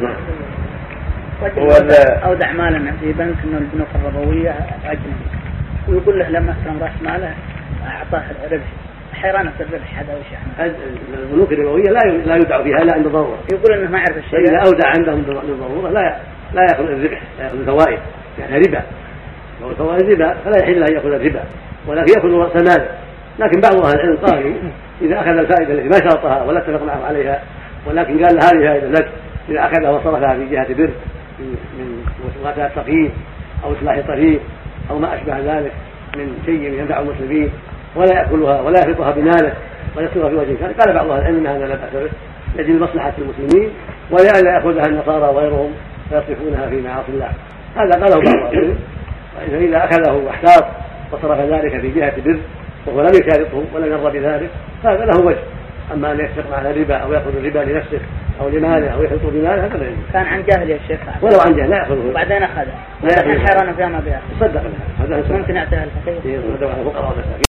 نعم. اودع مالا في بنك إنه البنوك الربوية اجنبي ويقول له لما استلم راس ماله أعطاه ربح حيرانة في الربح هذا وش يعني؟ البنوك الربوية لا لا يودع فيها الا عند ضروره يقول إنه ما يعرف الشيء. فإذا اودع عندهم للضروره لا لا يأخذ الربح لا يأخذ الفوائد يعني ربا. لو الفوائد ربا فلا يحل أن يأخذ الربا. ولكن يأخذ رأس ماله. لكن بعض أهل العلم قالوا إذا أخذ الفائدة التي ما شرطها ولا اتفق معه عليها ولكن قال هذه فائدة لك. إذا أخذها وصرفها في جهة بر من وسيلات التقييم أو إصلاح الطريق أو ما أشبه ذلك من شيء ينفع المسلمين ولا يأكلها ولا يفرطها بماله ويصرفها في وجه قال بعض أهل العلم ان هذا لا بأس به. لاجل مصلحه المسلمين ولئلا يأخذها النصارى وغيرهم فيصرفونها في معاصي الله. هذا قاله بعض أهل العلم. فاذا أخذه وأحتاط وصرف ذلك في جهة بر وهو لم يشارطه ولم يرضى بذلك هذا له وجه. أما أن يشتق على الربا أو يأخذ الربا لنفسه أو لماله أو يحط بماله هذا لا يجوز. كان عن جهل يا شيخ ولو عن جهل لا ياخذه. وبعدين أخذه. ياخذه. حيران فيها ما بيأخذ. صدق ممكن يعطيها الفقير. والمساكين.